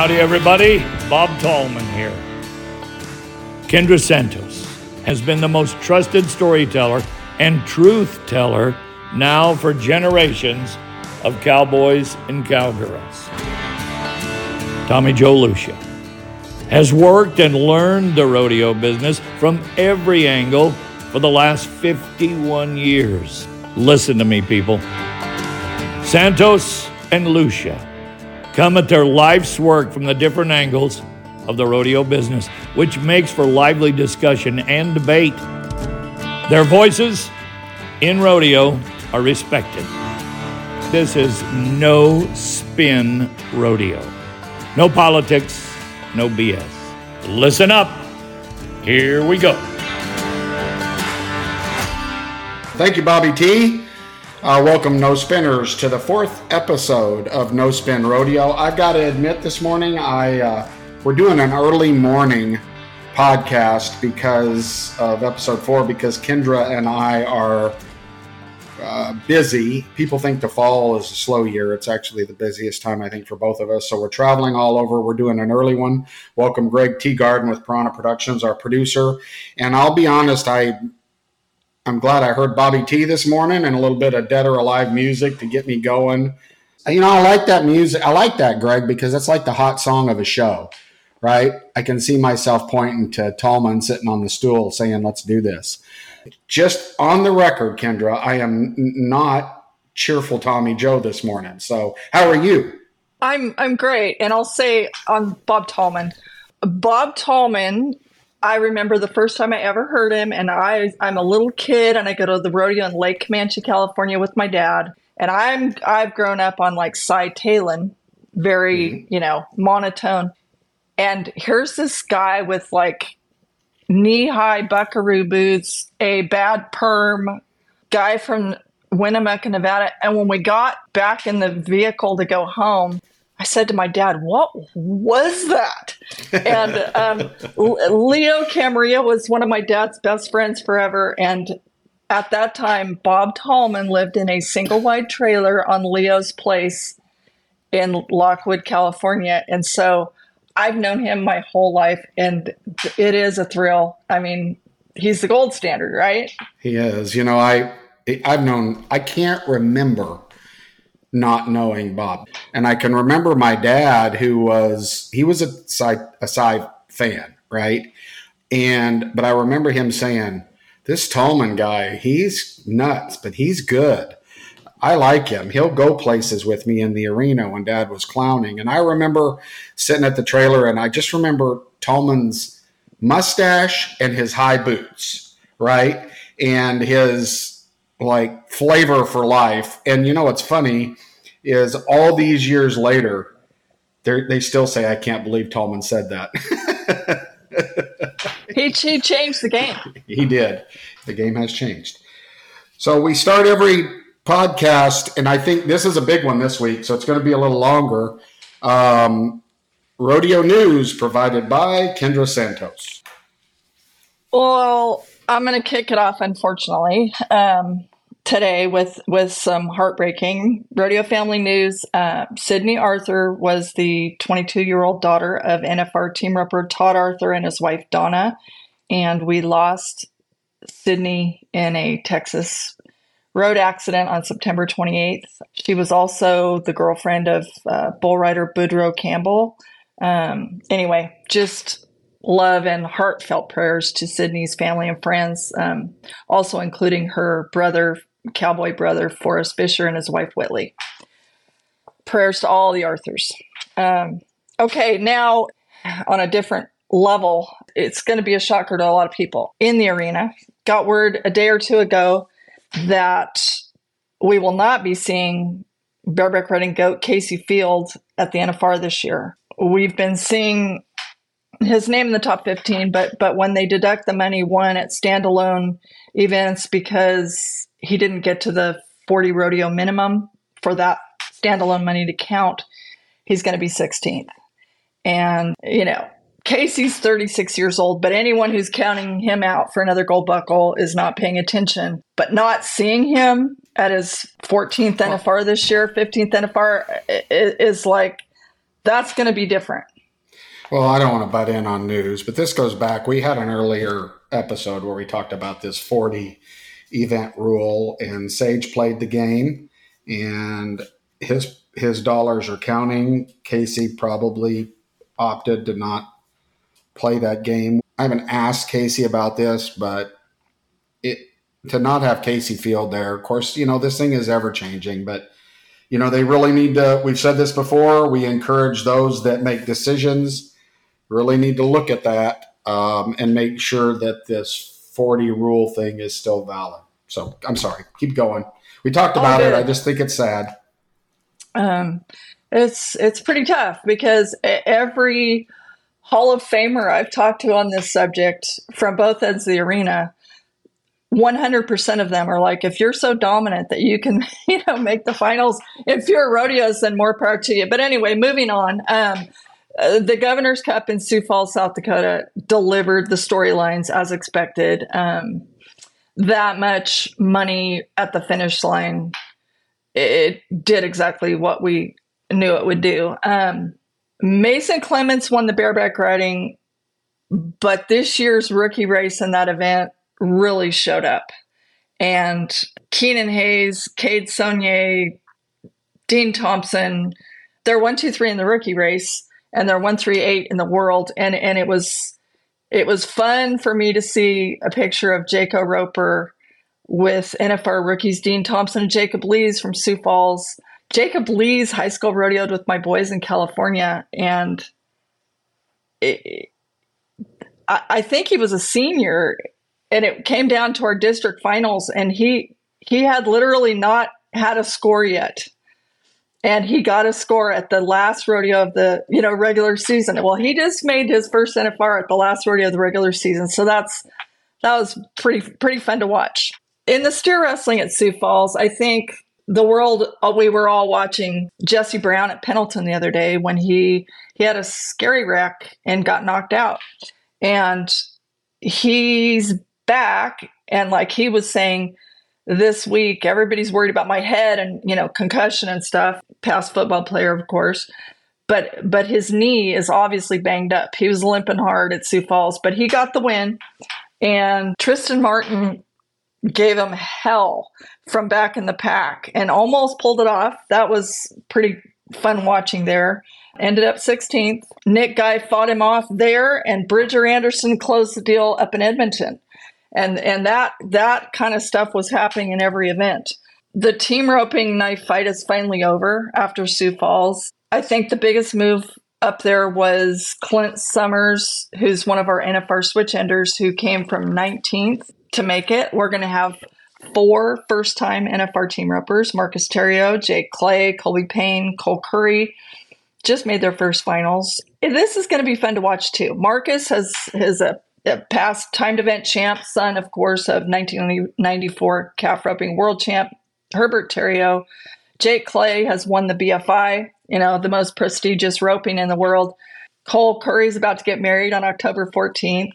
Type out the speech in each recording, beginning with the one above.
Howdy, everybody. Bob Tallman here. Kendra Santos has been the most trusted storyteller and truth teller now for generations of cowboys and cowgirls. Tommy Joe Lucia has worked and learned the rodeo business from every angle for the last 51 years. Listen to me, people. Santos and Lucia come at their life's work from the different angles of the rodeo business, which makes for lively discussion and debate. Their voices in rodeo are respected. This is no spin rodeo. No politics, no BS. Listen up. Here we go. Thank you, Bobby T. Uh, welcome, No Spinners, to the fourth episode of No Spin Rodeo. I've got to admit, this morning I uh, we're doing an early morning podcast because of episode four because Kendra and I are uh, busy. People think the fall is a slow year. It's actually the busiest time, I think, for both of us. So we're traveling all over. We're doing an early one. Welcome, Greg Teagarden with Piranha Productions, our producer. And I'll be honest, I I'm glad I heard Bobby T this morning and a little bit of Dead or Alive music to get me going. You know, I like that music. I like that, Greg, because it's like the hot song of a show, right? I can see myself pointing to Tallman sitting on the stool saying, let's do this. Just on the record, Kendra, I am not cheerful Tommy Joe this morning. So, how are you? I'm I'm great, and I'll say on Bob Tallman. Bob Tallman I remember the first time I ever heard him, and I I'm a little kid, and I go to the rodeo in Lake Camanche, California, with my dad, and I'm I've grown up on like Cy Taillon, very mm-hmm. you know monotone, and here's this guy with like knee high buckaroo boots, a bad perm, guy from Winnemucca, Nevada, and when we got back in the vehicle to go home, I said to my dad, "What was that?" And um, Leo Camarillo was one of my dad's best friends forever, and at that time, Bob Tallman lived in a single wide trailer on Leo's place in Lockeford, California, and so I've known him my whole life, and it is a thrill. I mean, he's the gold standard, right? He is. You know, I I've known. I can't remember not knowing Bob. And I can remember my dad, who was he was a Cy, a Cy fan, right? And but I remember him saying, "This Tallman guy, he's nuts, but he's good. I like him. He'll go places with me in the arena when Dad was clowning." And I remember sitting at the trailer, and I just remember Tallman's mustache and his high boots, right, and his like flavor for life. And you know what's funny is all these years later, they still say, "I can't believe Tallman said that." he, he changed the game. He did. The game has changed. So we start every podcast, and I think this is a big one this week, so it's going to be a little longer. Um, rodeo news provided by Kendra Santos. Well, I'm going to kick it off, unfortunately. Um, today with with some heartbreaking rodeo family news. Uh, Sydney Arthur was the 22 year old daughter of NFR team repper Todd Arthur and his wife Donna, and we lost Sydney in a Texas road accident on September 28th. She was also the girlfriend of uh, bull rider Boudreaux Campbell. Um, anyway, just love and heartfelt prayers to Sydney's family and friends, um, also including her brother cowboy brother Forrest Fisher and his wife Whitley. Prayers to all the Arthurs. Um, okay, now on a different level, it's going to be a shocker to a lot of people in the arena. Got word a day or two ago that we will not be seeing bareback riding goat Kaycee Feild at the NFR this year. We've been seeing his name in the top 15, but but when they deduct the money won at standalone events because he didn't get to the 40 rodeo minimum for that standalone money to count, he's going to be 16th. And, you know, Kaycee's 36 years old, but anyone who's counting him out for another gold buckle is not paying attention. But not seeing him at his 14th NFR this year, 15th NFR, is like that's going to be different. Well, I don't want to butt in on news, but this goes back. We had an earlier episode where we talked about this 40 event rule, and Sage played the game, and his his dollars are counting. Kaycee probably opted to not play that game. I haven't asked Kaycee about this, but it to not have Kaycee Feild there. Of course, you know this thing is ever changing, but you know they really need to. We've said this before. We encourage those that make decisions really need to look at that um, and make sure that this 40 rule thing is still valid. So I'm sorry. Keep going. We talked about it. I just think it's sad. Um, it's it's pretty tough because every Hall of Famer I've talked to on this subject from both ends of the arena, 100% of them are like, if you're so dominant that you can, you know, make the finals in fewer rodeos, then more power to you. But anyway, moving on. Um, uh, the Governor's Cup in Sioux Falls, South Dakota, delivered the storylines as expected. Um, that much money at the finish line, it did exactly what we knew it would do. Um, Mason Clements won the bareback riding, but this year's rookie race in that event really showed up. And Keenan Hayes, Cade Sonnier, Dean Thompson, they're one, two, three in the rookie race, and they're one, three, eight in the world. And and it was it was fun for me to see a picture of Jaco Roper with NFR rookies Dean Thompson and Jacob Lees from Sioux Falls. Jacob Lees high school rodeoed with my boys in California, and it, I, I think he was a senior, and it came down to our district finals, and he he had literally not had a score yet and he got a score at the last rodeo of the you know regular season. Well, he just made his first NFR at the last rodeo of the regular season, so that's that was pretty pretty fun to watch. In the steer wrestling at Sioux Falls, I think the world uh, we were all watching Jesse Brown at Pendleton the other day when he he had a scary wreck and got knocked out and he's back and like he was saying this week everybody's worried about my head and you know concussion and stuff past football player of course but but his knee is obviously banged up he was limping hard at sioux falls but he got the win and tristan martin gave him hell from back in the pack and almost pulled it off. That was pretty fun watching there. Ended up 16th. Nick Guy fought him off there, and Bridger Anderson closed the deal up in Edmonton. And and that that kind of stuff was happening in every event. The team roping knife fight is finally over after Sioux Falls. I think the biggest move up there was Clint Summers, who's one of our NFR switch enders, who came from 19th to make it. We're going to have four first time NFR team ropers Marcus Theriot, Jake Clay, Coleby Payne, Cole Curry just made their first finals. This is going to be fun to watch too. Marcus has, has a, past timed event champ, son, of course, of 1994 calf roping world champ Herbert Theriot. Jake Clay has won the BFI, you know, the most prestigious roping in the world. Cole Curry's about to get married on October 14th.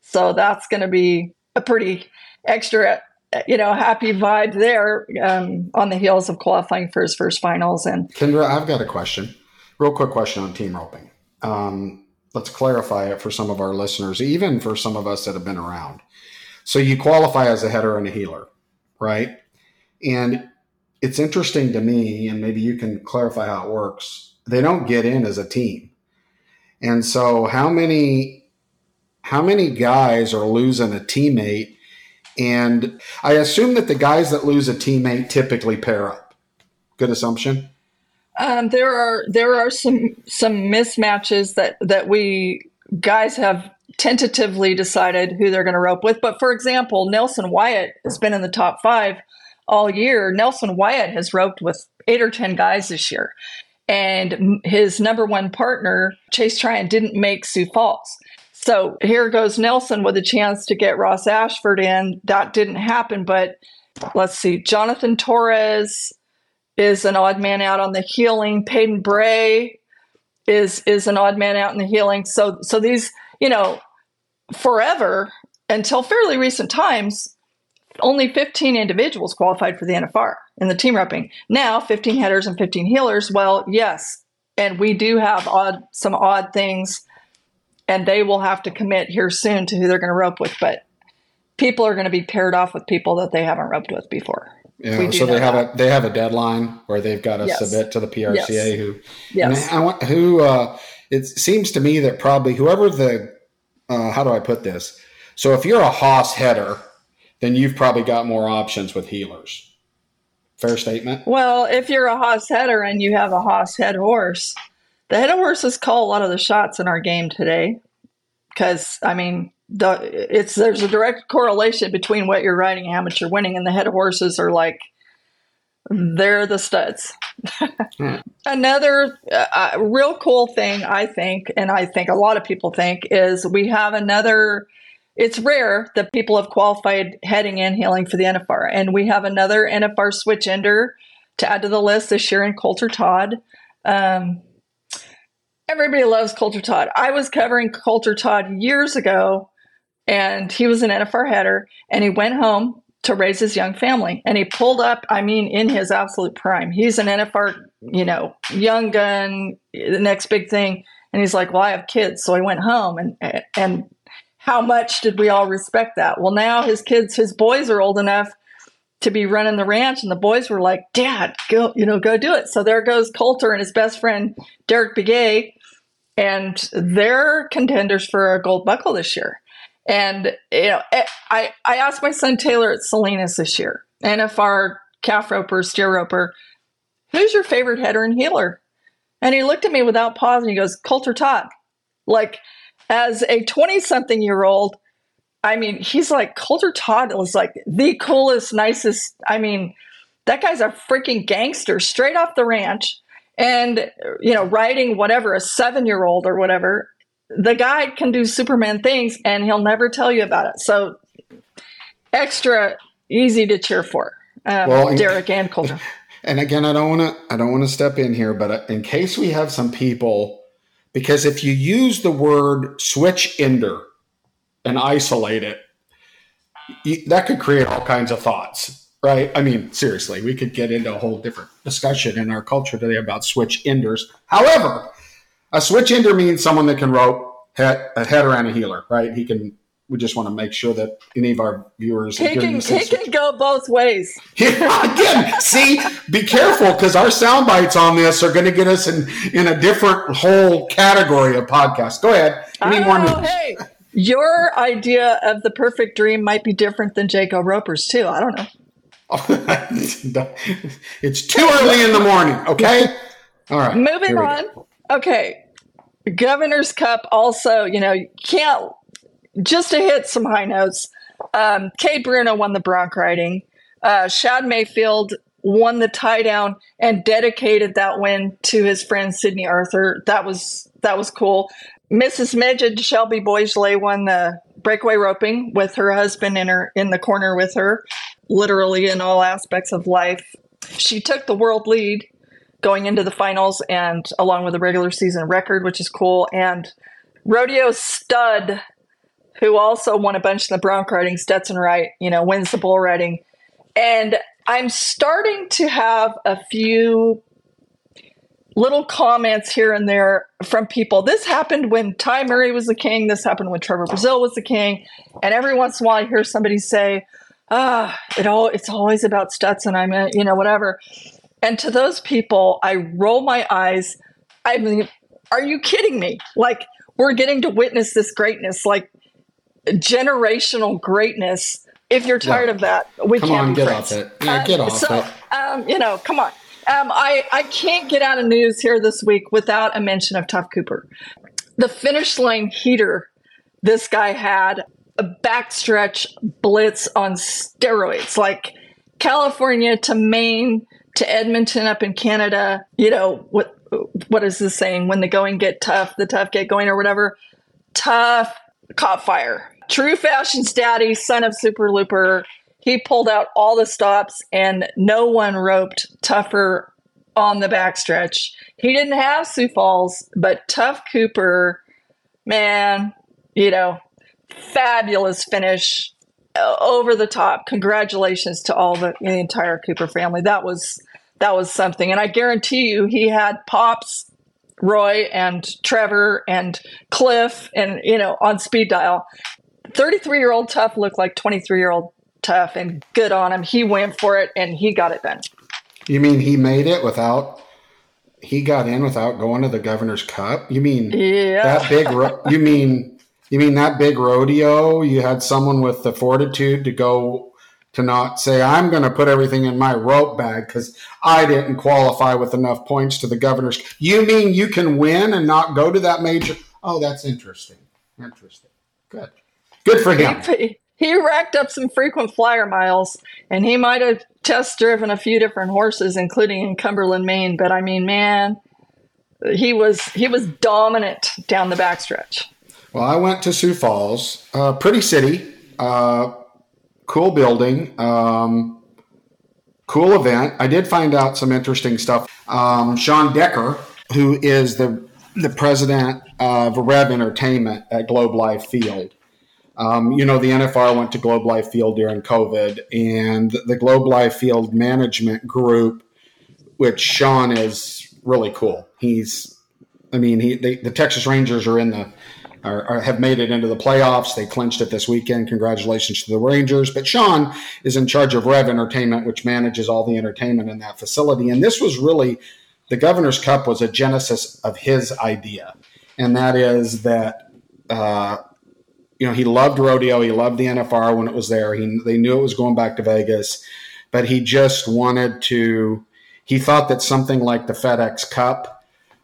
So that's going to be a pretty extra you know happy vibe there um, on the heels of qualifying for his first finals and kendra i've got a question real quick question on team roping um, let's clarify it for some of our listeners even for some of us that have been around so you qualify as a header and a heeler, right and it's interesting to me and maybe you can clarify how it works they don't get in as a team and so how many how many guys are losing a teammate? And I assume that the guys that lose a teammate typically pair up. Good assumption. Um, there are there are some some mismatches that that we guys have tentatively decided who they're going to rope with. But for example, Nelson Wyatt has been in the top five all year. Nelson Wyatt has roped with eight or ten guys this year, and his number one partner Chase Tryan didn't make Sioux Falls. So here goes Nelson with a chance to get Ross Ashford in. That didn't happen, but let's see. Jonathan Torres is an odd man out on the heeling. Paden Bray is is an odd man out in the heeling. So so these, you know, forever until fairly recent times, only 15 individuals qualified for the NFR in the team roping. Now 15 headers and 15 heelers. Well, yes, and we do have odd some odd things, and they will have to commit here soon to who they're going to rope with. But people are going to be paired off with people that they haven't roped with before. Yeah, so they have that. a they have a deadline where they've got to yes. submit to the PRCA. Yes. Who, yes, I want who. Uh, it seems to me that probably whoever the uh, how do I put this? So if you're a hoss header, then you've probably got more options with heelers. Fair statement. Well, if you're a hoss header and you have a hoss head horse, the head horses call a lot of the shots in our game today. Because I mean, the it's there's a direct correlation between what you're riding and how much you're winning, and the head horses are like they're the studs. hmm. Another uh, real cool thing, I think, and I think a lot of people think, is we have another it's rare that people have qualified heading and heeling for the NFR. And we have another NFR switch ender to add to the list this year in Colter Todd. Um, everybody loves Colter Todd. I was covering Colter Todd years ago, and he was an NFR header, and he went home to raise his young family. And he pulled up, I mean, in his absolute prime. He's an NFR, you know, young gun, the next big thing. And he's like, Well, I have kids. So I went home and and how much did we all respect that? Well, now his kids, his boys are old enough to be running the ranch, and the boys were like, "Dad, go, you know, go do it." So there goes Colter and his best friend Derrick Begay, and they're contenders for a gold buckle this year. And you know, eh, I I asked my son Taylor at Salinas this year, NFR calf roper, steer roper, who's your favorite header and heeler? And he looked at me without pause and he goes, Colter Todd. Like as a 20 something year old, I mean, he's like Colter Todd was like the coolest, nicest. I mean, that guy's a freaking gangster straight off the ranch and, you know, riding whatever, a seven year old or whatever. The guy can do Superman things and he'll never tell you about it. So, extra easy to cheer for. Um, well, Derrick and Colter. And again, I don't want to I don't want to step in here, but in case we have some people because if you use the word switch ender and isolate it, you, that could create all kinds of thoughts, right? I mean, seriously, we could get into a whole different discussion in our culture today about switch enders. However, a switch ender means someone that can rope a header and a heeler, right? He can we just want to make sure that any of our viewers he can, he can go both ways. Yeah, again, see, be careful because our sound bites on this are going to get us in in a different whole category of podcast. Go ahead. Any more know, hey, your idea of the perfect dream might be different than Jaco Roper's too. I don't know. it's too early in the morning. Okay. All right. Moving on. Go. Okay. Governor's Cup also, you know, can't just to hit some high notes, um, Kade Bruno won the bronc riding. Uh, Shad Mayfield won the tie down and dedicated that win to his friend Sydney Arthur. That was that was cool. Mrs. Meged Shelby Boisjoli won the breakaway roping with her husband in her in the corner with her, literally in all aspects of life. She took the world lead going into the finals and along with the regular season record, which is cool. And rodeo stud who also won a bunch in the bronc riding, Stetson Wright, you know, wins the bull riding. And I'm starting to have a few little comments here and there from people. This happened when Ty Murray was the king. This happened when Trevor Brazile was the king. And every once in a while, I hear somebody say, "Ah, it all it's always about Stetson." I mean, you know, whatever. And to those people, I roll my eyes. I mean, are you kidding me? Like we're getting to witness this greatness. Like generational greatness. If you're tired yeah. of that, we come can't on, get friends. off it. Yeah, get uh, off so, it. Um, you know, come on. Um, I I can't get out of news here this week without a mention of Tuf Cooper, the finish line heater. This guy had a backstretch blitz on steroids, like California to Maine to Edmonton up in Canada. You know what? What is this saying? When the going get tough, the tough get going, or whatever. Tuf caught fire. True fashion's daddy, son of Super Looper, he pulled out all the stops and no one roped tougher on the backstretch. He didn't have Sioux Falls, but Tuf Cooper, man, you know, fabulous finish over the top. Congratulations to all the, the entire Cooper family. That was that was something. And I guarantee you he had pops Roy and Trevor and Cliff and, you know, on speed dial. 33 year old Tuf looked like 23 year old Tuf and good on him. He went for it and he got it done. You mean he made it without he got in without going to the governor's cup? You mean yeah. that big ro- you mean you mean that big rodeo? You had someone with the fortitude to go to not say I'm going to put everything in my rope bag cuz I didn't qualify with enough points to the governor's. You mean you can win and not go to that major? Oh, that's interesting. Interesting. Good. Good for him. He, he racked up some frequent flyer miles and he might have test driven a few different horses including in Cumberland, Maine, but I mean, man, he was he was dominant down the backstretch. Well, I went to Sioux Falls, uh, pretty city, uh, cool building, um, cool event. I did find out some interesting stuff. Um, Sean Decker, who is the the president of Rev Entertainment at Globe Life Field, um, you know, the NFR went to Globe Life Field during COVID, and the Globe Life Field management group, which Sean is really cool. He's, I mean, he they, the Texas Rangers are in the are, are, have made it into the playoffs. They clinched it this weekend. Congratulations to the Rangers. But Sean is in charge of Rev Entertainment, which manages all the entertainment in that facility. And this was really the Governor's Cup was a genesis of his idea, and that is that. Uh, you know, he loved rodeo. He loved the NFR when it was there. He, they knew it was going back to Vegas, but he just wanted to. He thought that something like the FedEx Cup,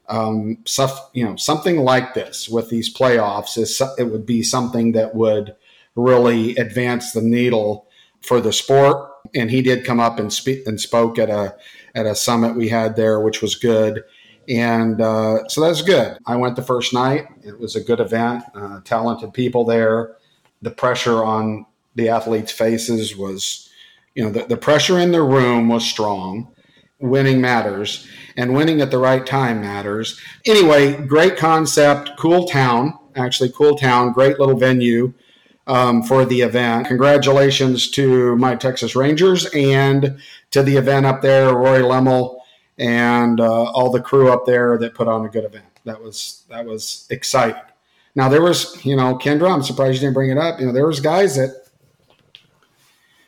um, stuff, you know, something like this with these playoffs is it would be something that would really advance the needle for the sport. And he did come up and speak and spoke at a at a summit we had there, which was good. And uh, so that's good. I went the first night. It was a good event, uh, talented people there. The pressure on the athletes' faces was, you know, the, the pressure in the room was strong. Winning matters, and winning at the right time matters. Anyway, great concept, cool town, actually, cool town, great little venue. Um, for the event. Congratulations to my Texas Rangers and to the event up there, Roy Lemmel and uh, all the crew up there that put on a good event. That was that was exciting. Now there was, you know, Kendra. I'm surprised you didn't bring it up. You know, there was guys that,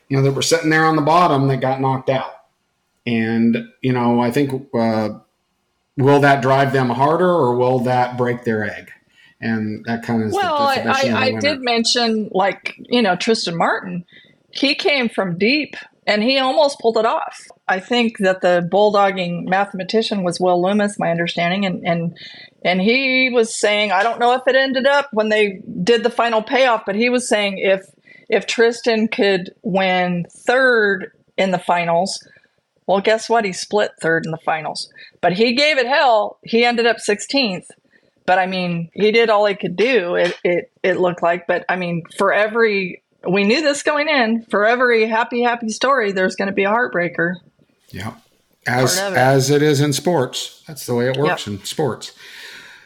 you know, that were sitting there on the bottom that got knocked out, and you know, I think uh, will that drive them harder or will that break their egg? And that kind of well, I, I, I did mention like you know Tristan Martin. He came from deep and he almost pulled it off. I think that the bulldogging mathematician was Will Lummus, my understanding, and and and he was saying, I don't know if it ended up when they did the final payoff, but he was saying if if Tristan could win third in the finals, well, guess what? He split third in the finals, but he gave it hell. He ended up 16th. But I mean, he did all he could do. It, it it looked like, but I mean, for every we knew this going in. For every happy, happy story, there's going to be a heartbreaker. Yeah, as as it is in sports. That's the way it works yep. in sports.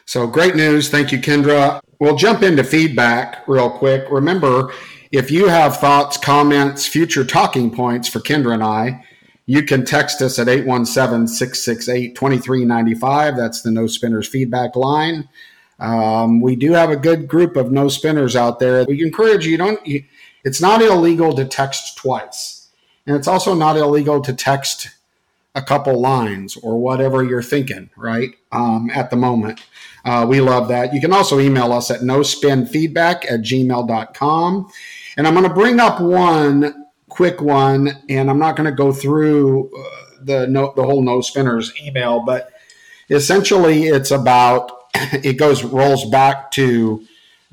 So great news. Thank you, Kendra. We'll jump into feedback real quick. Remember, if you have thoughts, comments, future talking points for Kendra and I, you can text us at 817 668 2395. That's the No Spinners feedback line. Um, we do have a good group of no spinners out there. We encourage you don't. You, it's not illegal to text twice. And it's also not illegal to text a couple lines or whatever you're thinking, right? Um, at the moment. Uh, we love that. You can also email us at nospinfeedback at gmail.com. And I'm going to bring up one quick one, and I'm not going to go through uh, the, no, the whole no spinners email, but essentially it's about, it goes, rolls back to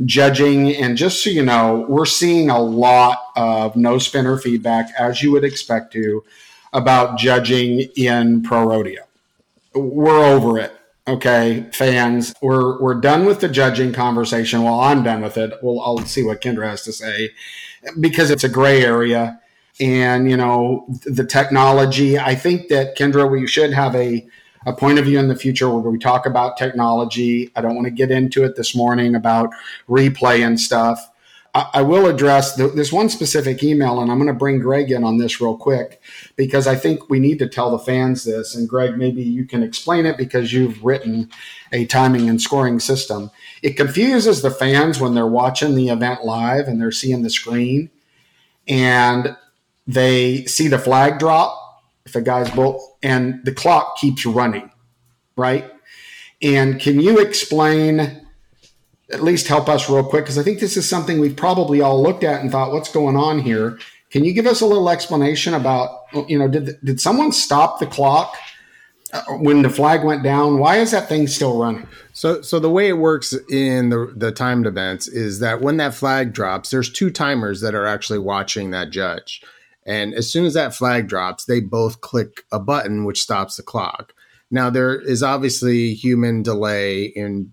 judging. And just so you know, we're seeing a lot of no spinner feedback, as you would expect to, about judging in pro rodeo. We're over it. Okay, fans, we're we're done with the judging conversation. Well, I'm done with it. Well, I'll see what Kendra has to say because it's a gray area, and you know the technology. I think that Kendra, we should have a a point of view in the future where we talk about technology. I don't want to get into it this morning about replay and stuff. I, will address the, this one specific email, and I'm going to bring Greg in on this real quick because I think we need to tell the fans this. And Greg, maybe you can explain it because you've written a timing and scoring system. It confuses the fans when they're watching the event live and they're seeing the screen and they see the flag drop if a guy's bolt and the clock keeps running, right? And can you explain? at least help us real quick because I think this is something we've probably all looked at and thought, what's going on here? Can you give us a little explanation about, you know, did did someone stop the clock uh, when the flag went down? Why is that thing still running? So, so the way it works in the the timed events is that when that flag drops, there's two timers that are actually watching that judge, and as soon as that flag drops, they both click a button which stops the clock. Now, there is obviously human delay in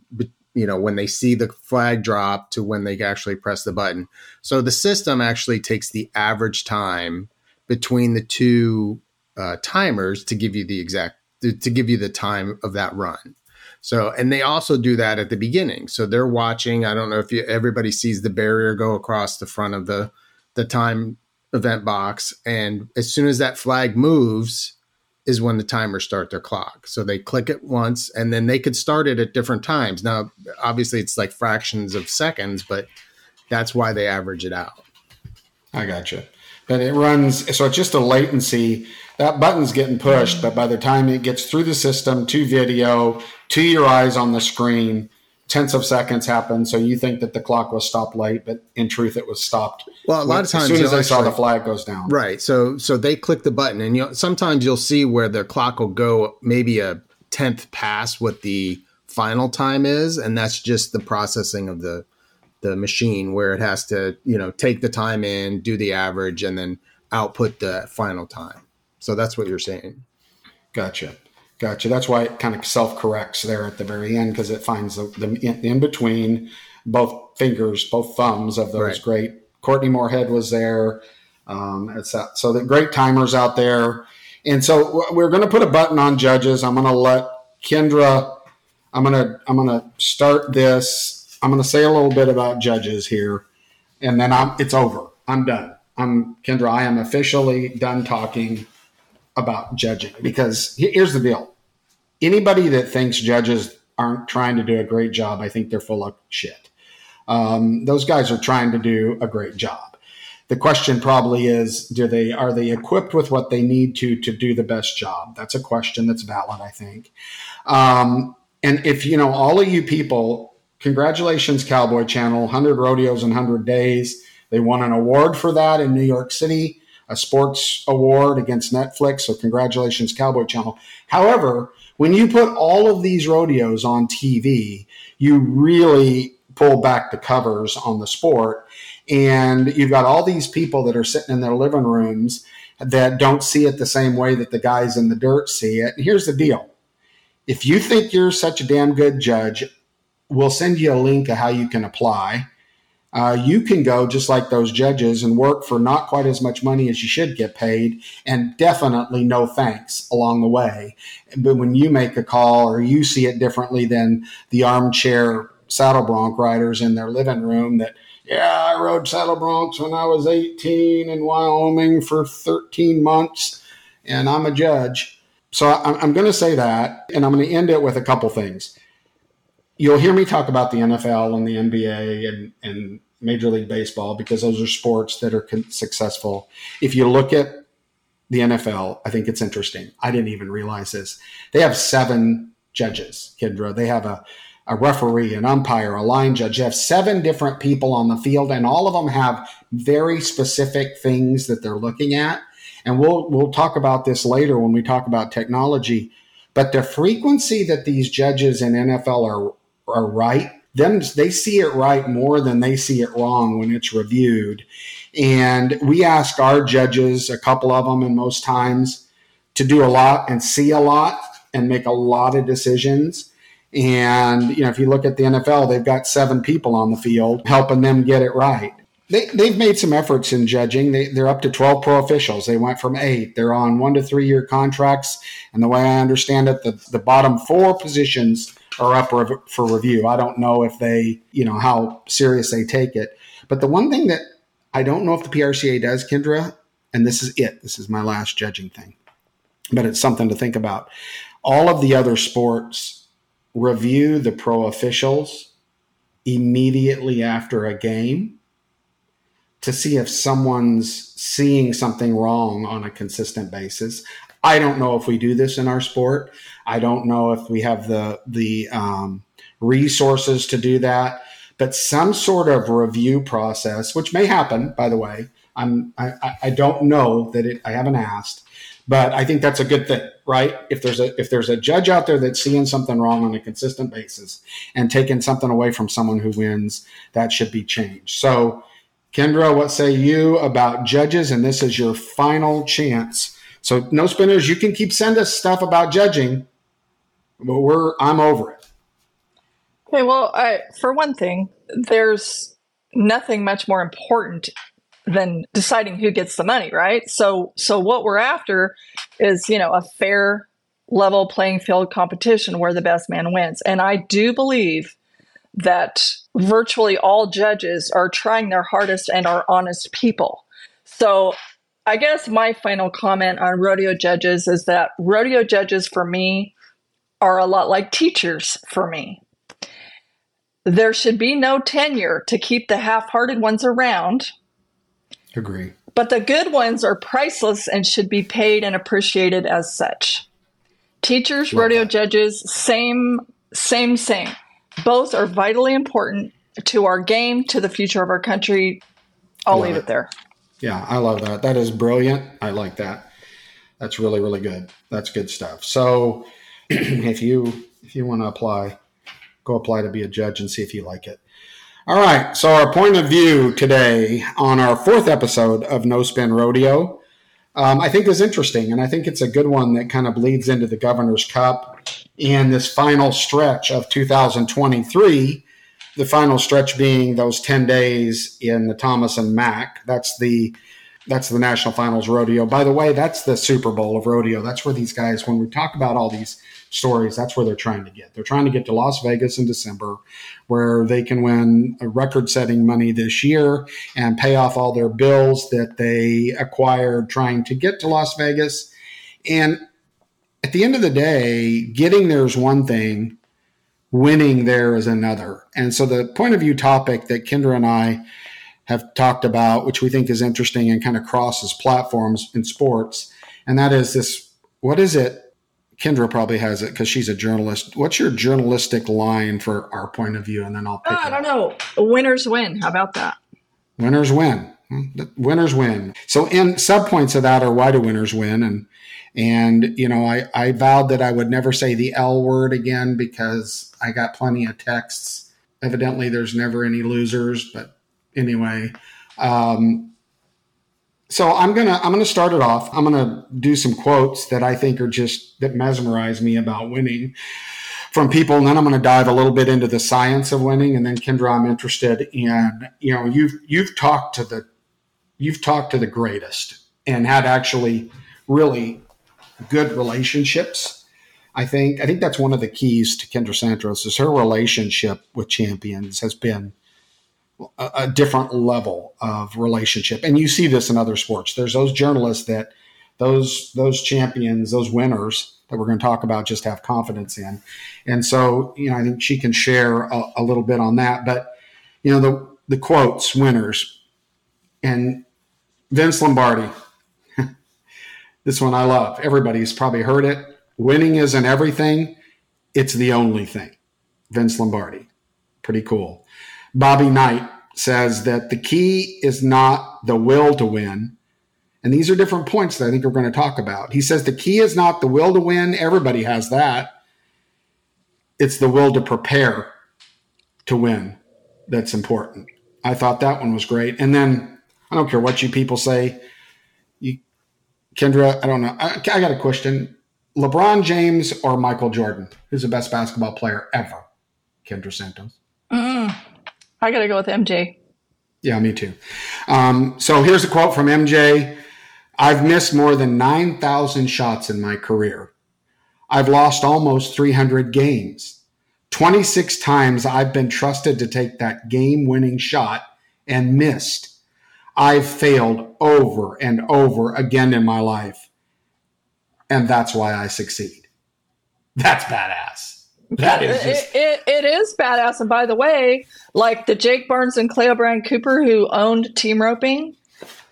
you know when they see the flag drop to when they actually press the button. So the system actually takes the average time between the two uh, timers to give you the exact to, give you the time of that run. So and they also do that at the beginning. So they're watching. I don't know if you, everybody sees the barrier go across the front of the the time event box and as soon as that flag moves is when the timers start their clock. So they click it once and then they could start it at different times. Now, obviously, it's like fractions of seconds, but that's why they average it out. I gotcha. But it runs, so it's just a latency. That button's getting pushed, but by the time it gets through the system to video, to your eyes on the screen, tenths of seconds happen. So you think that the clock was stopped late, but in truth, it was stopped. Well, a lot of times, as soon as they saw the flag goes down, right? So, so they click the button, and you sometimes you'll see where the clock will go maybe a tenth past what the final time is, and that's just the processing of the the machine where it has to you know take the time in, do the average, and then output the final time. So that's what you're saying. Gotcha. Gotcha. That's why it kind of self corrects there at the very end because it finds the, the in, in, between both fingers, both thumbs of those right. great. Courtney Moorhead was there. Um, it's so the great timers out there. And so we're going to put a button on judges. I'm going to let Kendra. I'm going to I'm going to start this. I'm going to say a little bit about judges here, and then I'm it's over. I'm done. I'm Kendra. I am officially done talking about judging because here's the deal anybody that thinks judges aren't trying to do a great job, I think they're full of shit. Um, those guys are trying to do a great job. The question probably is, do they are they equipped with what they need to to do the best job? That's a question that's valid, I think. Um, and if you know all of you people, congratulations, Cowboy Channel, 100 rodeos in 100 days. They won an award for that in New York City a sports award against Netflix. So congratulations, Cowboy Channel. However, when you put all of these rodeos on TV, you really pull back the covers on the sport. And you've got all these people that are sitting in their living rooms that don't see it the same way that the guys in the dirt see it. And here's the deal if you think you're such a damn good judge, we'll send you a link of how you can apply uh, you can go just like those judges and work for not quite as much money as you should get paid, and definitely no thanks along the way. But when you make a call or you see it differently than the armchair saddle bronc riders in their living room that, yeah, I rode saddle broncs when I was 18 in Wyoming for 13 months, and I'm a judge. So I'm, going to say that, and I'm going to end it with a couple things you'll hear me talk about the NFL and the NBA and, and Major League Baseball because those are sports that are successful. If you look at the NFL, I think it's interesting. I didn't even realize this. They have seven judges, Kendra. They have a, a referee, an umpire, a line judge. They have seven different people on the field, and all of them have very specific things that they're looking at. And we'll we'll talk about this later when we talk about technology. But the frequency that these judges in NFL are are right. Them they see it right more than they see it wrong when it's reviewed. And we ask our judges, a couple of them, and most times, to do a lot and see a lot and make a lot of decisions. And you know, if you look at the NFL, they've got seven people on the field helping them get it right. They, they've made some efforts in judging. They, they're up to 12 pro officials. They went from eight. They're on one to three year contracts. And the way I understand it, the, the bottom four positions are up for review. I don't know if they, you know, how serious they take it. But the one thing that I don't know if the PRCA does, Kendra, and this is it. This is my last judging thing, but it's something to think about. All of the other sports review the pro officials immediately after a game to see if someone's seeing something wrong on a consistent basis. I don't know if we do this in our sport. I don't know if we have the the um, resources to do that, but some sort of review process, which may happen, by the way. I'm I, I don't know that it. I haven't asked, but I think that's a good thing, right? If there's a if there's a judge out there that's seeing something wrong on a consistent basis and taking something away from someone who wins, that should be changed. So, Kendra, what say you about judges? And this is your final chance. So, no spinners, you can keep send us stuff about judging, but we're I'm over it. Okay, well, I, for one thing, there's nothing much more important than deciding who gets the money, right? So, so what we're after is, you know, a fair, level playing field competition where the best man wins. And I do believe that virtually all judges are trying their hardest and are honest people. So, I guess my final comment on rodeo judges is that rodeo judges for me are a lot like teachers for me. There should be no tenure to keep the half hearted ones around. Agree. But the good ones are priceless and should be paid and appreciated as such. Teachers, Love rodeo that. judges, same, same, same. Both are vitally important to our game, to the future of our country. I'll leave it. it there. Yeah, I love that. That is brilliant. I like that. That's really, really good. That's good stuff. So if you if you want to apply go apply to be a judge and see if you like it. All right. So, our point of view today on our fourth episode of No Spin Rodeo, um, I think is interesting. And I think it's a good one that kind of bleeds into the Governor's Cup and this final stretch of 2023. The final stretch being those 10 days in the Thomas and Mack. That's the that's the national finals rodeo. By the way, that's the Super Bowl of rodeo. That's where these guys, when we talk about all these stories. That's where they're trying to get. They're trying to get to Las Vegas in December, where they can win record setting money this year and pay off all their bills that they acquired trying to get to Las Vegas. And at the end of the day, getting there is one thing, winning there is another. And so the point of view topic that Kendra and I have talked about, which we think is interesting and kind of crosses platforms in sports, and that is this what is it Kendra probably has it because she's a journalist. What's your journalistic line for our point of view? And then I'll pick oh, I don't know. Winners win. How about that? Winners win. Winners win. So in sub points of that are why do winners win? And and you know, I, I vowed that I would never say the L word again because I got plenty of texts. Evidently there's never any losers, but anyway. Um, so I'm gonna I'm gonna start it off. I'm gonna do some quotes that I think are just that mesmerize me about winning from people, and then I'm gonna dive a little bit into the science of winning. And then Kendra, I'm interested in you know you've you've talked to the you've talked to the greatest and had actually really good relationships. I think I think that's one of the keys to Kendra Santos is her relationship with champions has been a, a different level of relationship. And you see this in other sports. There's those journalists that those those champions, those winners that we're going to talk about just have confidence in. And so, you know, I think she can share a, a little bit on that. But, you know, the the quotes, winners, and Vince Lombardi. this one I love. Everybody's probably heard it. Winning isn't everything, it's the only thing. Vince Lombardi. Pretty cool. Bobby Knight says that the key is not the will to win. And these are different points that I think we're going to talk about. He says the key is not the will to win. Everybody has that. It's the will to prepare to win that's important. I thought that one was great. And then I don't care what you people say. You, Kendra, I don't know. I, I got a question. LeBron James or Michael Jordan? Who's the best basketball player ever? Kendra Santos. I got to go with MJ. Yeah, me too. Um, so here's a quote from MJ I've missed more than 9,000 shots in my career. I've lost almost 300 games. 26 times I've been trusted to take that game winning shot, and missed. I've failed over and over again in my life. And that's why I succeed. That's badass. That is just... it, it, it is badass. And by the way, like the Jake Barnes and Clay O'Brien Cooper who owned team roping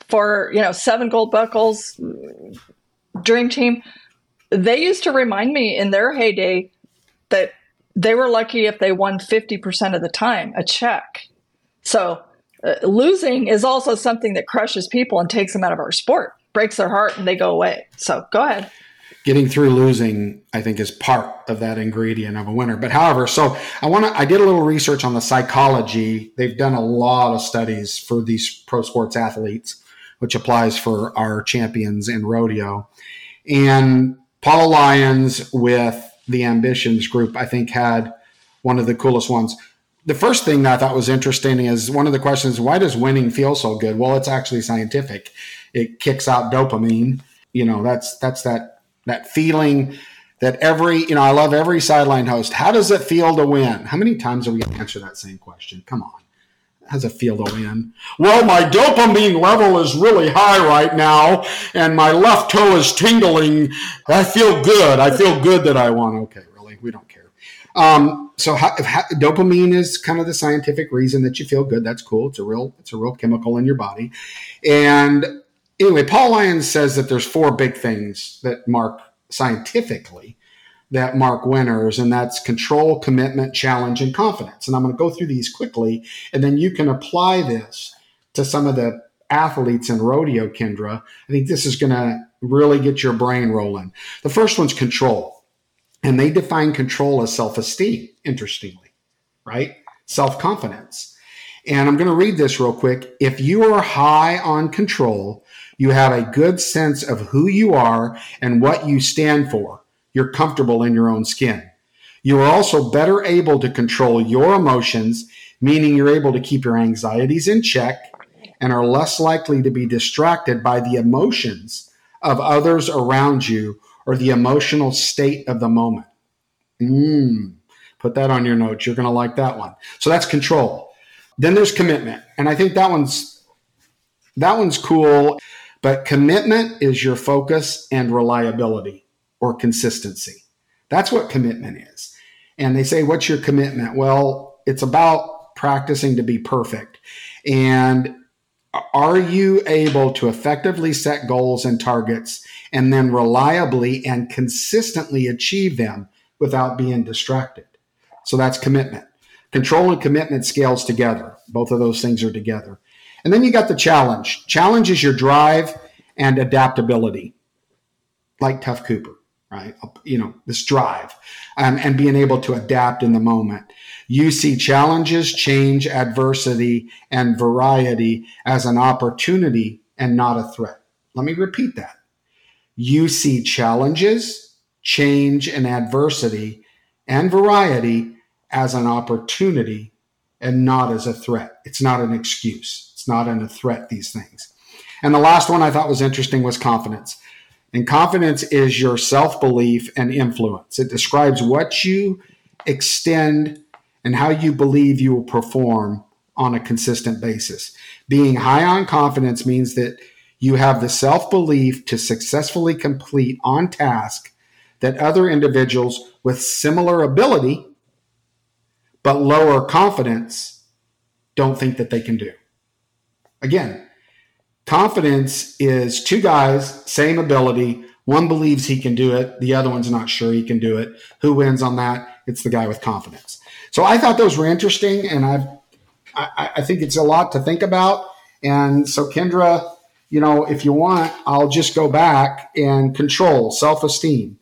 for, you know, seven gold buckles, dream team, they used to remind me in their heyday that they were lucky if they won 50% of the time a check. So uh, losing is also something that crushes people and takes them out of our sport, breaks their heart, and they go away. So go ahead. Getting through losing, I think, is part of that ingredient of a winner. But however, so I want to, I did a little research on the psychology. They've done a lot of studies for these pro sports athletes, which applies for our champions in rodeo. And Paul Lyons with the Ambitions group, I think, had one of the coolest ones the first thing that I thought was interesting is one of the questions why does winning feel so good? Well, it's actually scientific. It kicks out dopamine. You know, that's that's that that feeling that every you know I love every sideline host. How does it feel to win? How many times are we going to answer that same question? Come on. How does it feel to win? Well, my dopamine level is really high right now, and my left toe is tingling. I feel good. I feel good that I won. Okay, really, we don't care. Um, so how, how, dopamine is kind of the scientific reason that you feel good. That's cool. It's a real it's a real chemical in your body. And anyway, Paul Lyons says that there's four big things that mark scientifically that mark winners, and that's control, commitment, challenge, and confidence. And I'm going to go through these quickly, and then you can apply this to some of the athletes in rodeo, Kendra. I think this is going to really get your brain rolling. The first one's control. And they define control as self esteem, interestingly, right? Self confidence. And I'm going to read this real quick. If you are high on control, you have a good sense of who you are and what you stand for. You're comfortable in your own skin. You are also better able to control your emotions, meaning you're able to keep your anxieties in check and are less likely to be distracted by the emotions of others around you or the emotional state of the moment. Mm, put that on your notes. You're going to like that one. So that's control. Then there's commitment. And I think that one's that one's cool, but commitment is your focus and reliability or consistency. That's what commitment is. And they say, What's your commitment? Well, it's about practicing to be perfect. And are you able to effectively set goals and targets and then reliably and consistently achieve them without being distracted? So that's commitment. Control and commitment scales together. Both of those things are together. And then you got the challenge. Challenge is your drive and adaptability, like Tuf Cooper, right? You know, this drive um, and being able to adapt in the moment. You see challenges, change, adversity, and variety as an opportunity and not a threat. Let me repeat that. You see challenges, change, and adversity and variety as an opportunity and not as a threat. It's not an excuse. Not an, a threat, these things. And the last one I thought was interesting was confidence. And confidence is your self belief and influence. It describes what you extend and how you believe you will perform on a consistent basis. Being high on confidence means that you have the self belief to successfully complete on task that other individuals with similar ability but lower confidence don't think that they can do. Again, confidence is two guys, same ability. One believes he can do it, the other one's not sure he can do it. Who wins on that? It's the guy with confidence. So I thought those were interesting, and I've I, I think it's a lot to think about. And so, Kendra, you know, if you want, I'll just go back and control self esteem.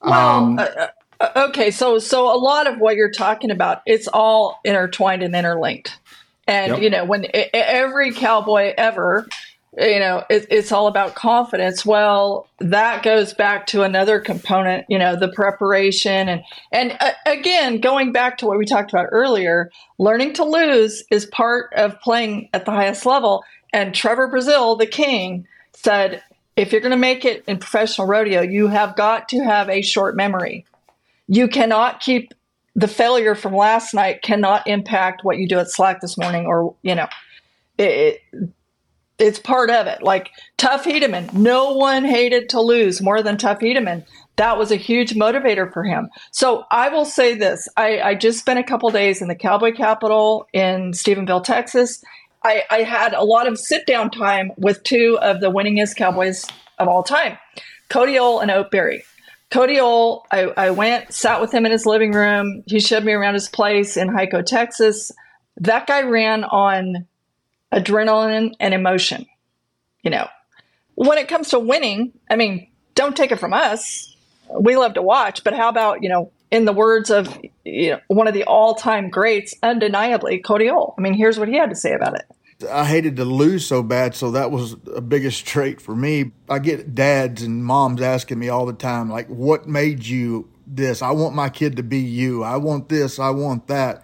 Well, um, uh, uh, okay, so so a lot of what you're talking about, it's all intertwined and interlinked. And yep. you know, when every cowboy ever you know it, it's all about confidence. Well that goes back to another component you know the preparation and and uh, again going back to what we talked about earlier learning to lose is part of playing at the highest level. And trevor Brazile, the king said if you're going to make it in professional rodeo you have got to have a short memory. You cannot keep the failure from last night cannot impact what you do at slack this morning or you know it, it's part of it. Like Tuff Hedeman, no one hated to lose more than Tuff Hedeman. That was a huge motivator for him. So I will say this: I, I just spent a couple days in the Cowboy Capital in Stephenville, Texas. I, I had a lot of sit down time with two of the winningest Cowboys of all time, Cody Ohl and Ote Berry. Cody Ohl, I, I went, sat with him in his living room. He showed me around his place in Hico, Texas. That guy ran on adrenaline and emotion. You know, when it comes to winning, I mean, don't take it from us. We love to watch, but how about, you know, in the words of you know, one of the all-time greats, undeniably, Cody Ohl. I mean, here's what he had to say about it. I hated to lose so bad, so that was a biggest trait for me. I get dads and moms asking me all the time, like, what made you this? I want my kid to be you. I want this. I want that.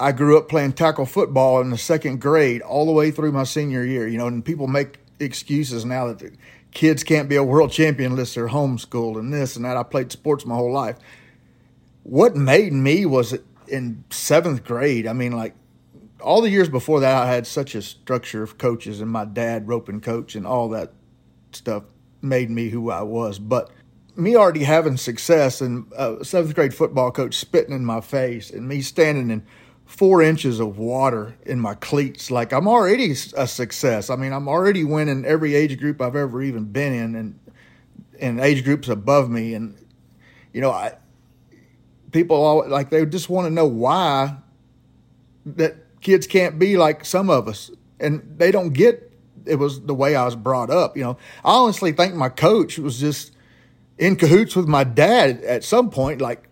I grew up playing tackle football in the second grade all the way through my senior year. You know, and people make excuses now that the kids can't be a world champion unless they're homeschooled and this and that. I played sports my whole life. What made me was in seventh grade. I mean, like all the years before that, I had such a structure of coaches, and my dad, roping coach, and all that stuff made me who I was. But me already having success and a seventh grade football coach spitting in my face, and me standing in four inches of water in my cleats. Like I'm already a success. I mean, I'm already winning every age group I've ever even been in, and and age groups above me. And you know, I people all like they just want to know why that kids can't be like some of us, and they don't get it was the way I was brought up. You know, I honestly think my coach was just in cahoots with my dad at some point, like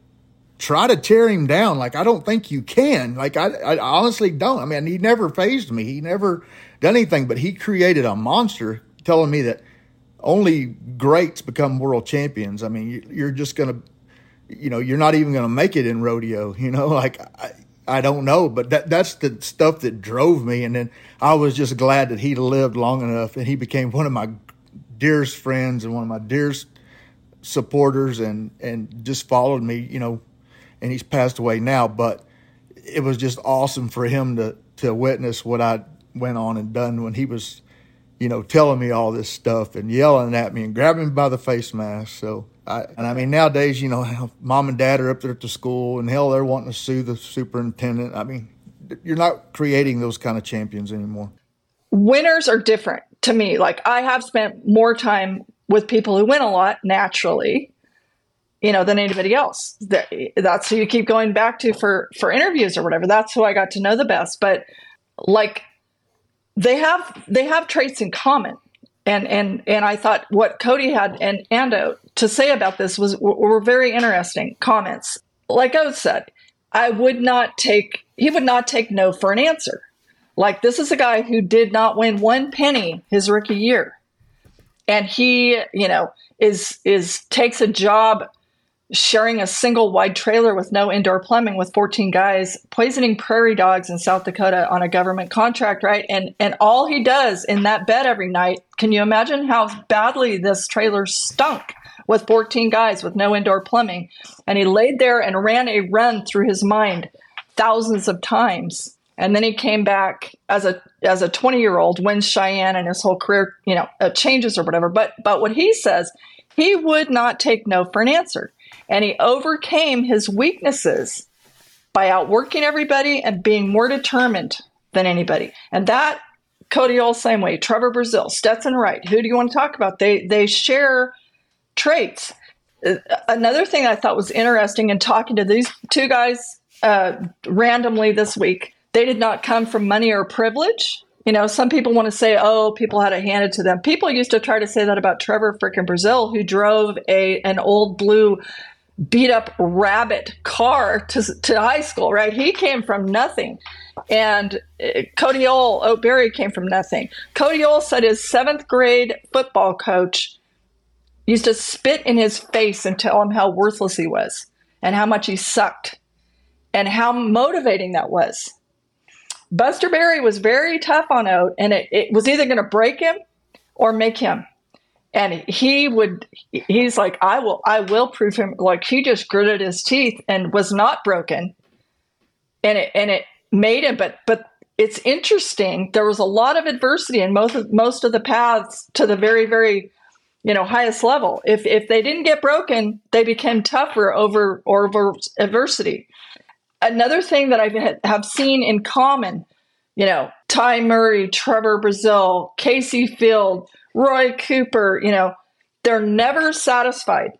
try to tear him down. Like, I don't think you can. Like, I, I honestly don't. I mean, he never phased me. He never done anything, but he created a monster telling me that only greats become world champions. I mean, you're just going to, you know, you're not even going to make it in rodeo, you know, like, I, I don't know, but that that's the stuff that drove me. And then I was just glad that he lived long enough and he became one of my dearest friends and one of my dearest supporters and, and just followed me, you know, and he's passed away now. But it was just awesome for him to to witness what I went on and done when he was, you know, telling me all this stuff and yelling at me and grabbing me by the face mask. So. I, and I mean, nowadays, you know, mom and dad are up there at the school, and hell, they're wanting to sue the superintendent. I mean, you're not creating those kind of champions anymore. Winners are different to me. Like, I have spent more time with people who win a lot naturally you know, than anybody else. That, that's who you keep going back to for for interviews or whatever. That's who I got to know the best. But like they have they have traits in common. And and and I thought what Cody had and Ando to say about this was were very interesting comments. Like Oates said, I would not take he would not take no for an answer. Like this is a guy who did not win one penny his rookie year. And he, you know, is is takes a job sharing a single wide trailer with no indoor plumbing with 14 guys poisoning prairie dogs in South Dakota on a government contract right? And and all he does in that bed every night can you imagine how badly this trailer stunk with 14 guys with no indoor plumbing? And he laid there and ran a run through his mind thousands of times. And then he came back as a as a 20 year old wins Cheyenne and his whole career you know uh, changes or whatever. But but what he says he would not take no for an answer and he overcame his weaknesses by outworking everybody and being more determined than anybody. And that Cody Ohl same way, Trevor Brazile, Stetson Wright. Who do you want to talk about? They they share traits. Uh, another thing I thought was interesting in talking to these two guys uh, randomly this week, they did not come from money or privilege. You know, some people want to say, "Oh, people had it handed to them." People used to try to say that about Trevor frickin' Brazile, who drove a an old blue beat up rabbit car to, to high school, right? He came from nothing. And uh, Cody Ohl, Ote Berry came from nothing. Cody Ohl said his seventh grade football coach used to spit in his face and tell him how worthless he was and how much he sucked and how motivating that was. Buster Berry was very tough on Ote, and it, it was either going to break him or make him and he would he's like i will i will prove him like he just gritted his teeth and was not broken and it and it made him but but it's interesting. There was a lot of adversity in most of, most of the paths to the very, very, you know, highest level. If if they didn't get broken, they became tougher over over adversity. Another thing that I have seen in common, you know, Ty Murray, Trevor Brazile Kaycee Feild, Roy Cooper, you know, they're never satisfied.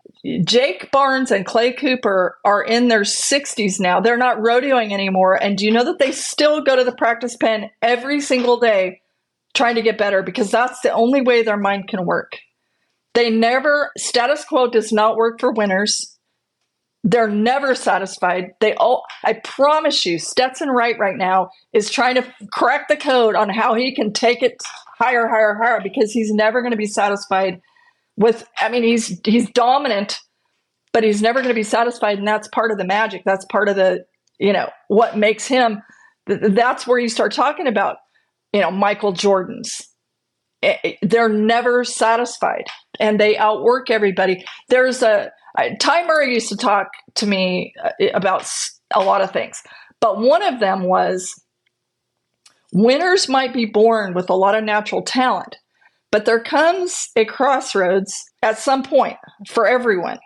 Jake Barnes and Clay Cooper are in their 60s now. They're not rodeoing anymore. And do you know that they still go to the practice pen every single day trying to get better because that's the only way their mind can work. They never, status quo does not work for winners. They're never satisfied. They all, I promise you, Stetson Wright right now is trying to crack the code on how he can take it higher, higher, higher because he's never going to be satisfied with I mean he's he's dominant, but he's never going to be satisfied and that's part of the magic. That's part of the, you know, what makes him that's where you start talking about, you know, Michael Jordan's. They're never satisfied and they outwork everybody. There's a Ty Murray used to talk to me uh, about a lot of things, but one of them was winners might be born with a lot of natural talent, but there comes a crossroads at some point for everyone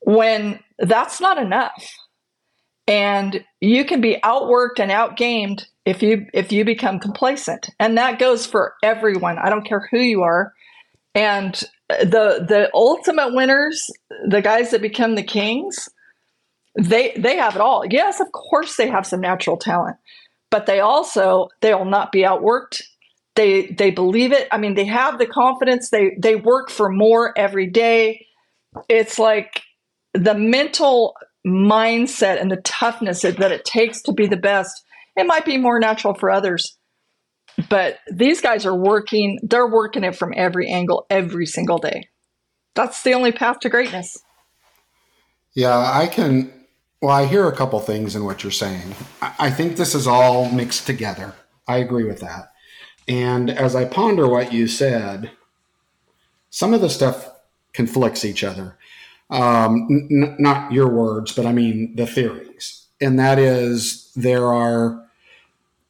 when that's not enough. And you can be outworked and outgamed if you if you become complacent. And that goes for everyone. I don't care who you are. And the the ultimate winners, the guys that become the kings, they they have it all. Yes, of course they have some natural talent, but they also they will not be outworked they they believe it. I mean, they have the confidence. They they work for more every day. It's like the mental mindset and the toughness that it takes to be the best. It might be more natural for others, but these guys are working. They're working it from every angle every single day. That's the only path to greatness. Yeah, I can. Well, I hear a couple things in what you're saying. I think this is all mixed together. I agree with that. And as I ponder what you said, some of the stuff conflicts each other. Um, n- not your words, but I mean the theories. And that is there are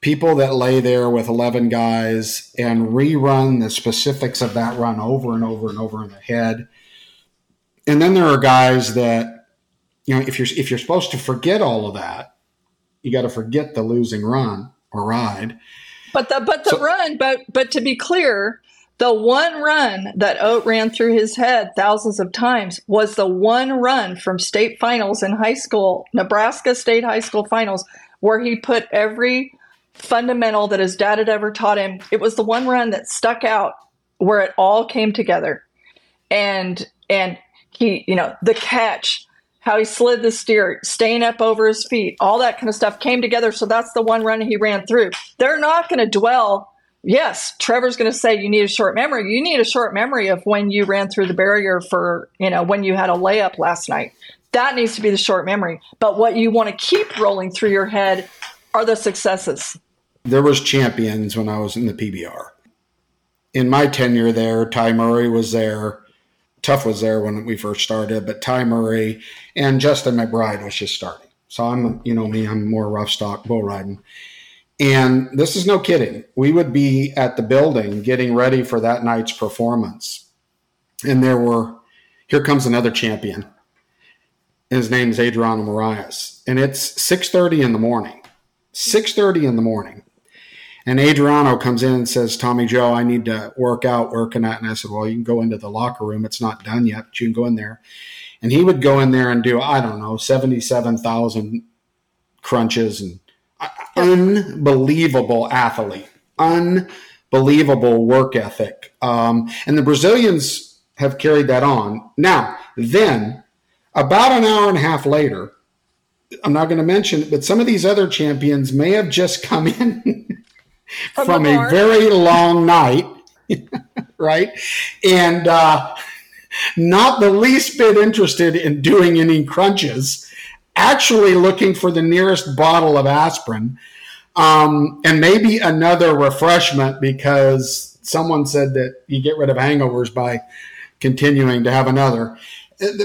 people that lay there with 11 guys and rerun the specifics of that run over and over and over in their head. And then there are guys that, you know, if you're, if you're supposed to forget all of that, you got to forget the losing run or ride but the but the so, run, but but to be clear, the one run that Ote ran through his head thousands of times was the one run from state finals in high school, Nebraska State High School finals, where he put every fundamental that his dad had ever taught him. It was the one run that stuck out where it all came together. And and he, you know, the catch, how he slid the steer, staying up over his feet, all that kind of stuff came together. So that's the one run he ran through. They're not going to dwell. Yes, Trevor's going to say you need a short memory. You need a short memory of when you ran through the barrier for, you know, when you had a layup last night. That needs to be the short memory. But what you want to keep rolling through your head are the successes. There was champions when I was in the PBR. In my tenure there, Ty Murray was there. Tuff was there when we first started, but Ty Murray and Justin McBride was just starting. So I'm, you know me, I'm more rough stock bull riding. And this is no kidding. We would be at the building getting ready for that night's performance. And there were, here comes another champion. His name is Adriano Moraes. And it's 6.30 in the morning. 6.30 in the morning. And Adriano comes in and says, Tommy Joe, I need to work out. Where can I? And I said, Well, you can go into the locker room. It's not done yet, but you can go in there. And he would go in there and do, I don't know, 77,000 crunches and unbelievable athlete, unbelievable work ethic. Um, and the Brazilians have carried that on. Now, then, about an hour and a half later, I'm not going to mention it, but some of these other champions may have just come in from, from a very long night, right? And uh, not the least bit interested in doing any crunches, actually looking for the nearest bottle of aspirin um, and maybe another refreshment because someone said that you get rid of hangovers by continuing to have another.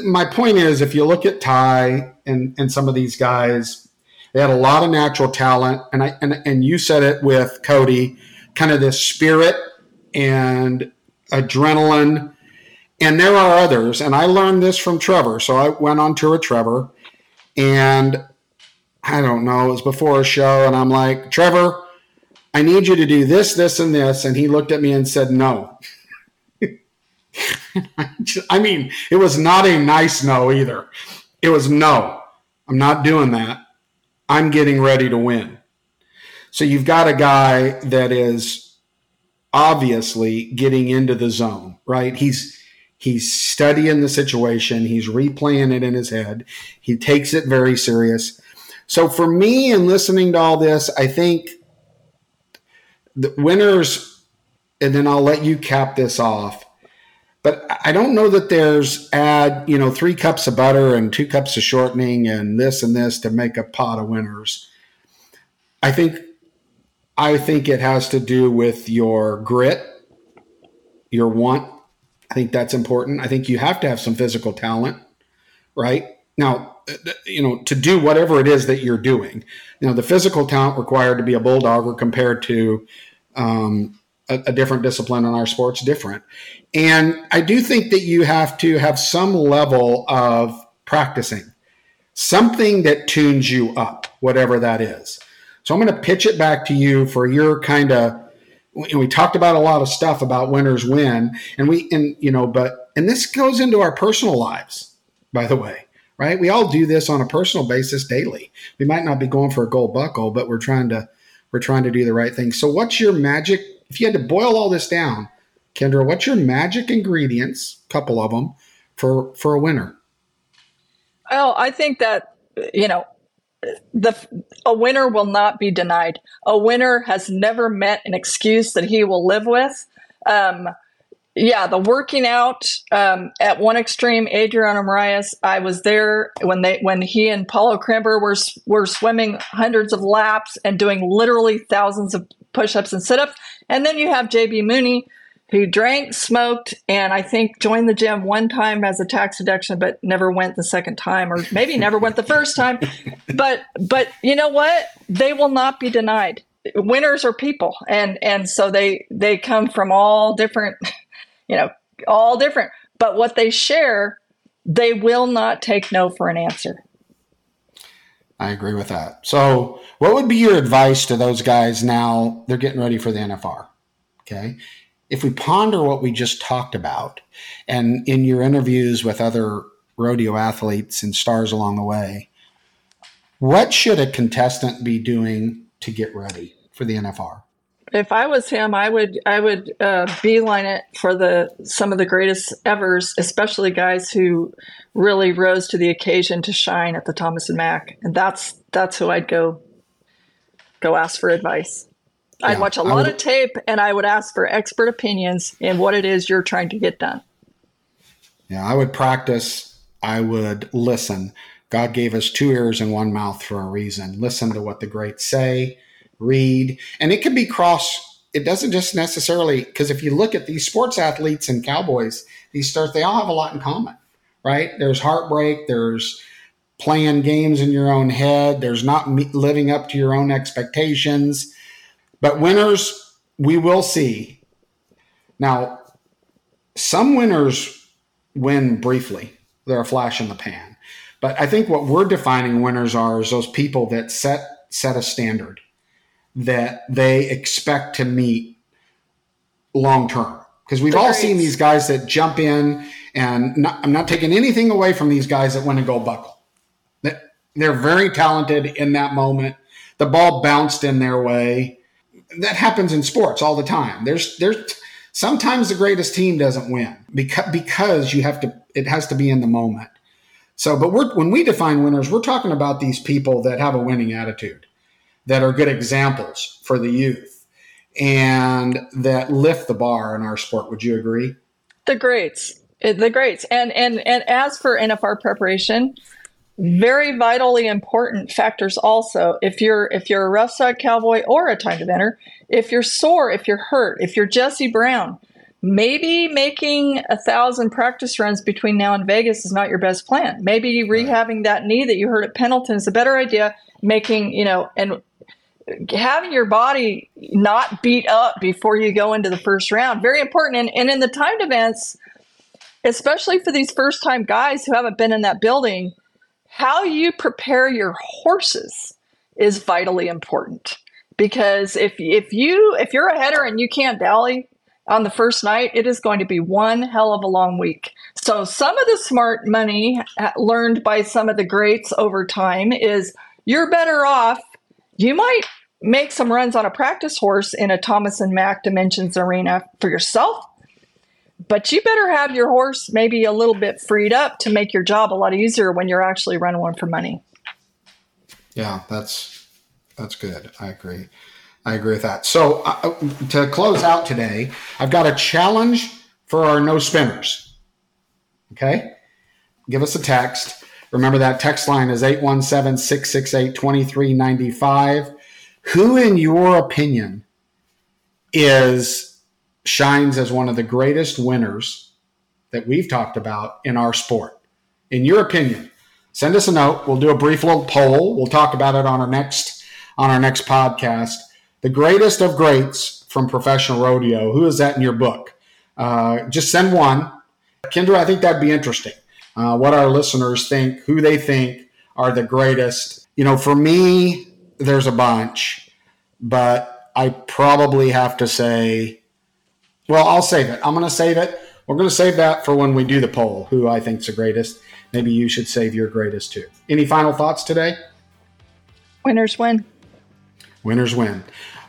My point is, if you look at Ty and, and some of these guys, They had a lot of natural talent, and I and, and you said it with Cody, kind of this spirit and adrenaline. And there are others, and I learned this from Trevor. So I went on tour with Trevor, and I don't know, it was before a show, and I'm like, Trevor, I need you to do this, this, and this. And he looked at me and said, No. I mean, it was not a nice no either. It was no, I'm not doing that. I'm getting ready to win. So you've got a guy that is obviously getting into the zone, right? He's he's studying the situation, he's replaying it in his head. He takes it very serious. So for me in listening to all this, I think the winners and then I'll let you cap this off but I don't know that there's add, you know, three cups of butter and two cups of shortening and this and this to make a pot of winners. I think I think it has to do with your grit, your want. I think that's important. I think you have to have some physical talent, right? Now, you know, to do whatever it is that you're doing. You the physical talent required to be a bulldogger compared to um, a, a different discipline in our sports different. And I do think that you have to have some level of practicing, something that tunes you up, whatever that is. So I'm going to pitch it back to you for your kind of. We talked about a lot of stuff about winners win, and we and you know, but and this goes into our personal lives, by the way, right? We all do this on a personal basis daily. We might not be going for a gold buckle, but we're trying to we're trying to do the right thing. So, what's your magic if you had to boil all this down, Kendra, what's your magic ingredients, couple of them, for for a winner? Oh, I think that you know the a winner will not be denied. A winner has never met an excuse that he will live with. Um, yeah, the working out um, at one extreme, Adriano Moraes. I was there when they when he and Paulo Crimber were were swimming hundreds of laps and doing literally thousands of push-ups and sit-ups. And then you have JB Mauney, who drank, smoked, and I think joined the gym one time as a tax deduction, but never went the second time, or maybe never went the first time. But but you know what? They will not be denied. Winners are people, and and so they they come from all different, you know, all different. But what they share, they will not take no for an answer. I agree with that. So, what would be your advice to those guys now? They're getting ready for the NFR. Okay. If we ponder what we just talked about, and in your interviews with other rodeo athletes and stars along the way, what should a contestant be doing to get ready for the NFR? If I was him, I would I would uh, beeline it for the some of the greatest evers, especially guys who really rose to the occasion to shine at the Thomas and Mack, and that's that's who I'd go go ask for advice. Yeah, I'd watch a lot would, of tape and I would ask for expert opinions in what it is you're trying to get done. Yeah, I would practice. I would listen. God gave us two ears and one mouth for a reason. Listen to what the greats say, read, and it can be cross. It doesn't just necessarily because if you look at these sports athletes and cowboys, these stars, they all have a lot in common right? There's heartbreak, there's playing games in your own head, there's not living up to your own expectations. But winners, we will see. Now, some winners win briefly, they're a flash in the pan. But I think what we're defining winners are is those people that set set a standard that they expect to meet long term. Because we've all seen these guys that jump in and not, I'm not taking anything away from these guys that win a gold buckle. They're very talented in that moment. The ball bounced in their way. That happens in sports all the time. There's there's sometimes the greatest team doesn't win because because you have to it has to be in the moment. So, but when we define winners, we're talking about these people that have a winning attitude, that are good examples for the youth, and that lift the bar in our sport. Would you agree? The greats uh, the greats and and and as for nfr preparation very vitally important factors also if you're if you're a roughside cowboy or a time eventer if you're sore if you're hurt if you're jesse brown maybe making a thousand practice runs between now and Vegas is not your best plan. Maybe rehabbing that knee that you hurt at Pendleton is a better idea. Making, you know, and having your body not beat up before you go into the first round, very important. And, and in the timed events, especially for these first time guys who haven't been in that building, how you prepare your horses is vitally important because if if you if you're a header and you can't dally on the first night, it is going to be one hell of a long week. So, some of the smart money learned by some of the greats over time is you're better off. You might make some runs on a practice horse in a Thomas and Mack Dimensions arena for yourself, but you better have your horse maybe a little bit freed up to make your job a lot easier when you're actually running one for money. Yeah, that's that's good. I agree. I agree with that. So uh, to close out today, I've got a challenge for our no spinners. Okay? Give us a text. Remember that text line is 817 668 2395. Who, in your opinion, is shines as one of the greatest winners that we've talked about in our sport? In your opinion, send us a note. We'll do a brief little poll. We'll talk about it on our next on our next podcast the greatest of greats from professional rodeo. Who is that in your book? Uh, just send one. Kendra, I think that'd be interesting. Uh, what our listeners think, who they think are the greatest. You know, for me, there's a bunch, but I probably have to say, well, I'll save it. I'm going to save it. We're going to save that for when we do the poll, who I think's the greatest. Maybe you should save your greatest too. Any final thoughts today? Winners win. Winners win.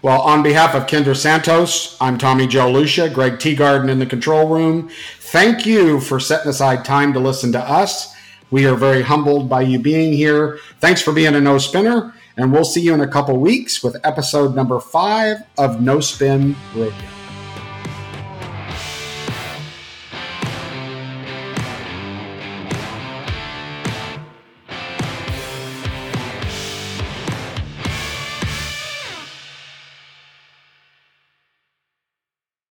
Well, on behalf of Kendra Santos, I'm Tommy Joe Lucia, Greg Teagarden in the control room. Thank you for setting aside time to listen to us. We are very humbled by you being here. Thanks for being a no spinner, and we'll see you in a couple weeks with episode number five of No Spin Rodeo.